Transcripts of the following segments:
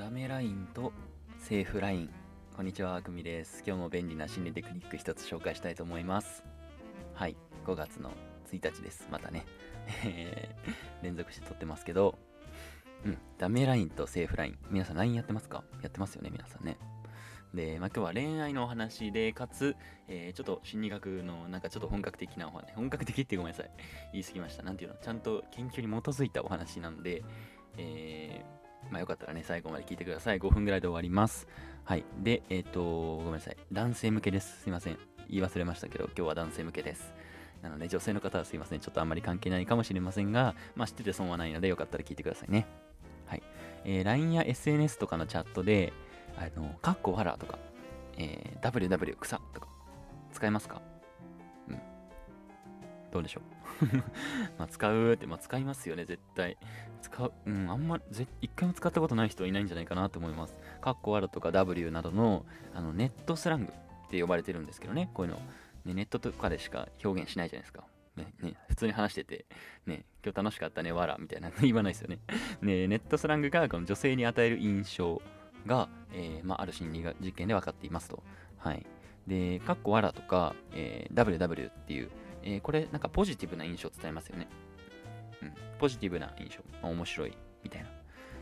ダメラインとセーフライン。こんにちはあくみです。今日も便利な心理テクニック一つ紹介したいと思います。はい。5月の1日です。またね。連続して撮ってますけど。うん。ダメラインとセーフライン。皆さん LINE やってますか？やってますよね皆さんね。で、まあ、今日は恋愛のお話で、かつ、えー、ちょっと心理学のなんかちょっと本格的なお話、本格的ってごめんなさい。言い過ぎました。なんていうの？ちゃんと研究に基づいたお話なんで、えー、まあよかったらね、最後まで聞いてください。5分ぐらいで終わります。はい。で、えっ、ー、と、ごめんなさい。男性向けです。すいません。言い忘れましたけど、今日は男性向けです。なので、女性の方はすいません。ちょっとあんまり関係ないかもしれませんが、まあ知ってて損はないので、よかったら聞いてくださいね。はい。えー、LINE や SNS とかのチャットで、あの、カッコワラとか、えー、WW 草とか使えますか？うん。どうでしょう？まあ使うって、まあ使いますよね、絶対。使う、うん、あんま、ぜ一回も使ったことない人はいないんじゃないかなと思います。カッコワラとか W などのあのネットスラングって呼ばれてるんですけどね、こういうの、ね、ネットとかでしか表現しないじゃないですか。ね、ね、普通に話してて、ね、今日楽しかったね、わら、みたいな 言わないですよね。ね、ネットスラングがこの女性に与える印象が、えー、まあ、ある心理実験で分かっていますと。はい。で、カッコわらとか、えー、WW っていう、えー、これなんかポジティブな印象を伝えますよね。うん。ポジティブな印象。面白い。みたいな。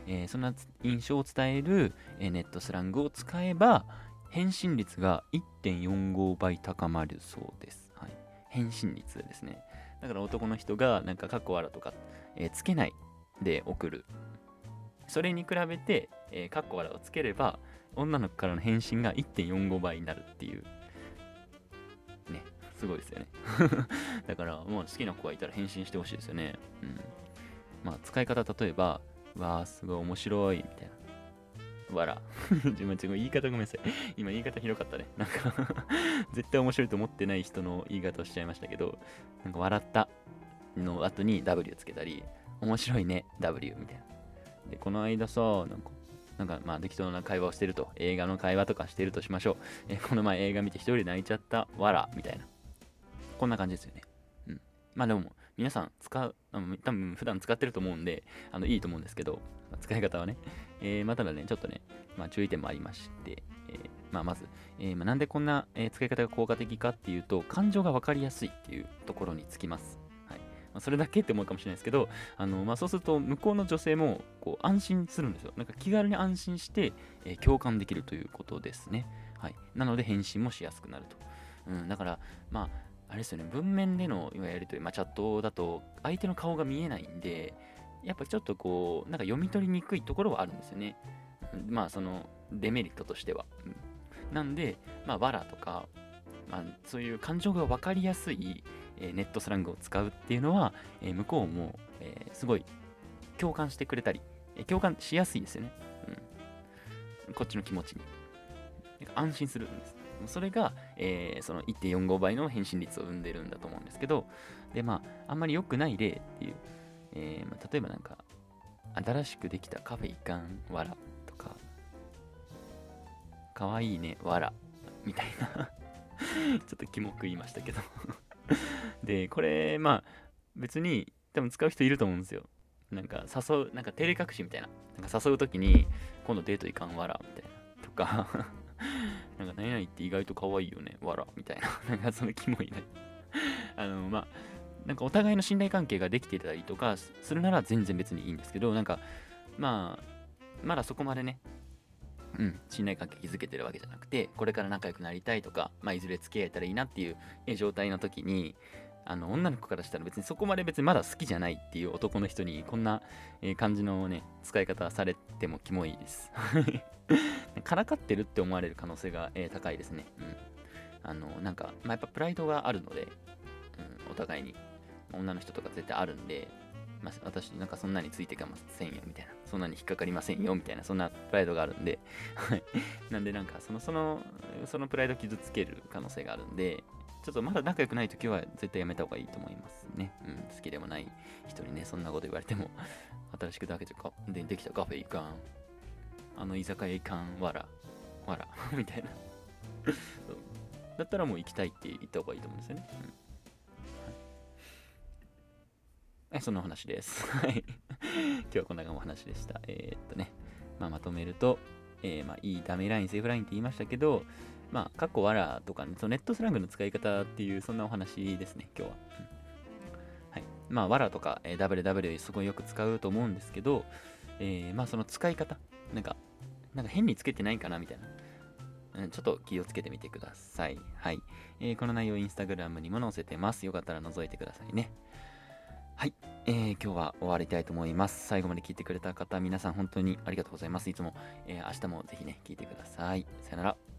えー、そんな印象を伝える、え、ネットスラングを使えば、返信率が1.45倍高まるそうです。はい。返信率ですね。だから男の人が、なんか、カッコわらとか、えー、つけないで送るそれに比べて、カッコ笑をつければ、女の子からの返信が1.45倍になるっていう。すごいですよね。だから、もう好きな子がいたら返信してほしいですよね。うん。まあ、使い方、例えば、わー、すごい面白い、みたいな。わら。自分、言い方ごめんなさい。今言い方ひどかったね。なんか 絶対面白いと思ってない人の言い方をしちゃいましたけど、なんか笑ったの後に W つけたり、面白いね、W みたいな。で、この間さ、なんか、なんかまあ適当な会話をしてると、映画の会話とかしてるとしましょう。えこの前映画見て一人で泣いちゃった、わら、みたいな。こんな感じですよね。うん。まあでも、皆さん使う、多分普段使ってると思うんで、あの、いいと思うんですけど、使い方はね。えー、まあただね、ちょっとね、まあ注意点もありまして、えー、まあまず、えー、まあ、なんでこんな、え使い方が効果的かっていうと、感情がわかりやすいっていうところにつきます。はいまあ、それだけって思うかもしれないですけど、あのまあ、そうすると向こうの女性もこう安心するんですよ。なんか気軽に安心して、えー、共感できるということですね。はい。なので返信もしやすくなると。うん、だから、まあ、あれですよね、文面でのいわゆるという、まあ、チャットだと相手の顔が見えないんで、やっぱちょっとこう、なんか読み取りにくいところはあるんですよね。まあ、そのデメリットとしては。うん、なんで、まあ、わらとか、まあ、そういう感情が分かりやすい、えネットスラングを使うっていうのは、え向こうも、えすごい共感してくれたり、え共感しやすいですよね。うん。こっちの気持ちに。安心するんです。それが、えー、その1.45倍の返信率を生んでるんだと思うんですけど、で、まあ、あんまり良くない例っていう、えー、まあ、例えばなんか、新しくできたカフェ行かんわらとか、かわいいねわらみたいな ちょっとキモく言いましたけど で、これ、まあ、別に多分使う人いると思うんですよ。なんか誘う、なんか照れ隠しみたいな。なんか誘うときに、今度デート行かんわら、みたいな。とか何々って意外と可愛いよね、わら、みたいな。なんかそのキモいね。あの、まあ、なんかお互いの信頼関係ができてたりとかするなら全然別にいいんですけど、なんか、まあ、まだそこまでね、うん、信頼関係築けてるわけじゃなくて、これから仲良くなりたいとか、まあ、いずれ付き合えたらいいなっていう状態の時に、あの女の子からしたら別にそこまで別にまだ好きじゃないっていう男の人にこんな感じのね、使い方されてもキモいです。からかってるって思われる可能性が、え、高いですね。うん。あの、なんか、まあ、やっぱプライドがあるので、うん、お互いに。女の人とか絶対あるんで、まあ、私なんかそんなについてかませんよみたいな、そんなに引っかかりませんよみたいな、そんなプライドがあるんで、なんでなんかその、その、そのプライド傷つける可能性があるんで、ちょっとまだ仲良くない時は絶対やめた方がいいと思いますね。うん、好きでもない人にね、そんなこと言われても、新しくだけでできたカフェ行かん、あの居酒屋行かん、わら、わら、みたいな。だったらもう行きたいって言った方がいいと思うんですよね。うんそんな話です。はい。今日はこんなお話でした。えー、っとね。まあ、まとめると、えー、まあ、いいダメライン、セーフラインって言いましたけど、まあ、カッコワラとか、ね、そのネットスラングの使い方っていう、そんなお話ですね、今日は。はい。まあ、ワラとか、えー、WW すごいよく使うと思うんですけど、えー、まあ、その使い方、なんか、なんか変につけてないかなみたいな。ちょっと気をつけてみてください。はい。えー、この内容、インスタグラムにも載せてます。よかったら覗いてくださいね。はい、えー、今日は終わりたいと思います。最後まで聞いてくれた方、皆さん本当にありがとうございます。いつも、えー、明日もぜひね、聞いてください。さよなら。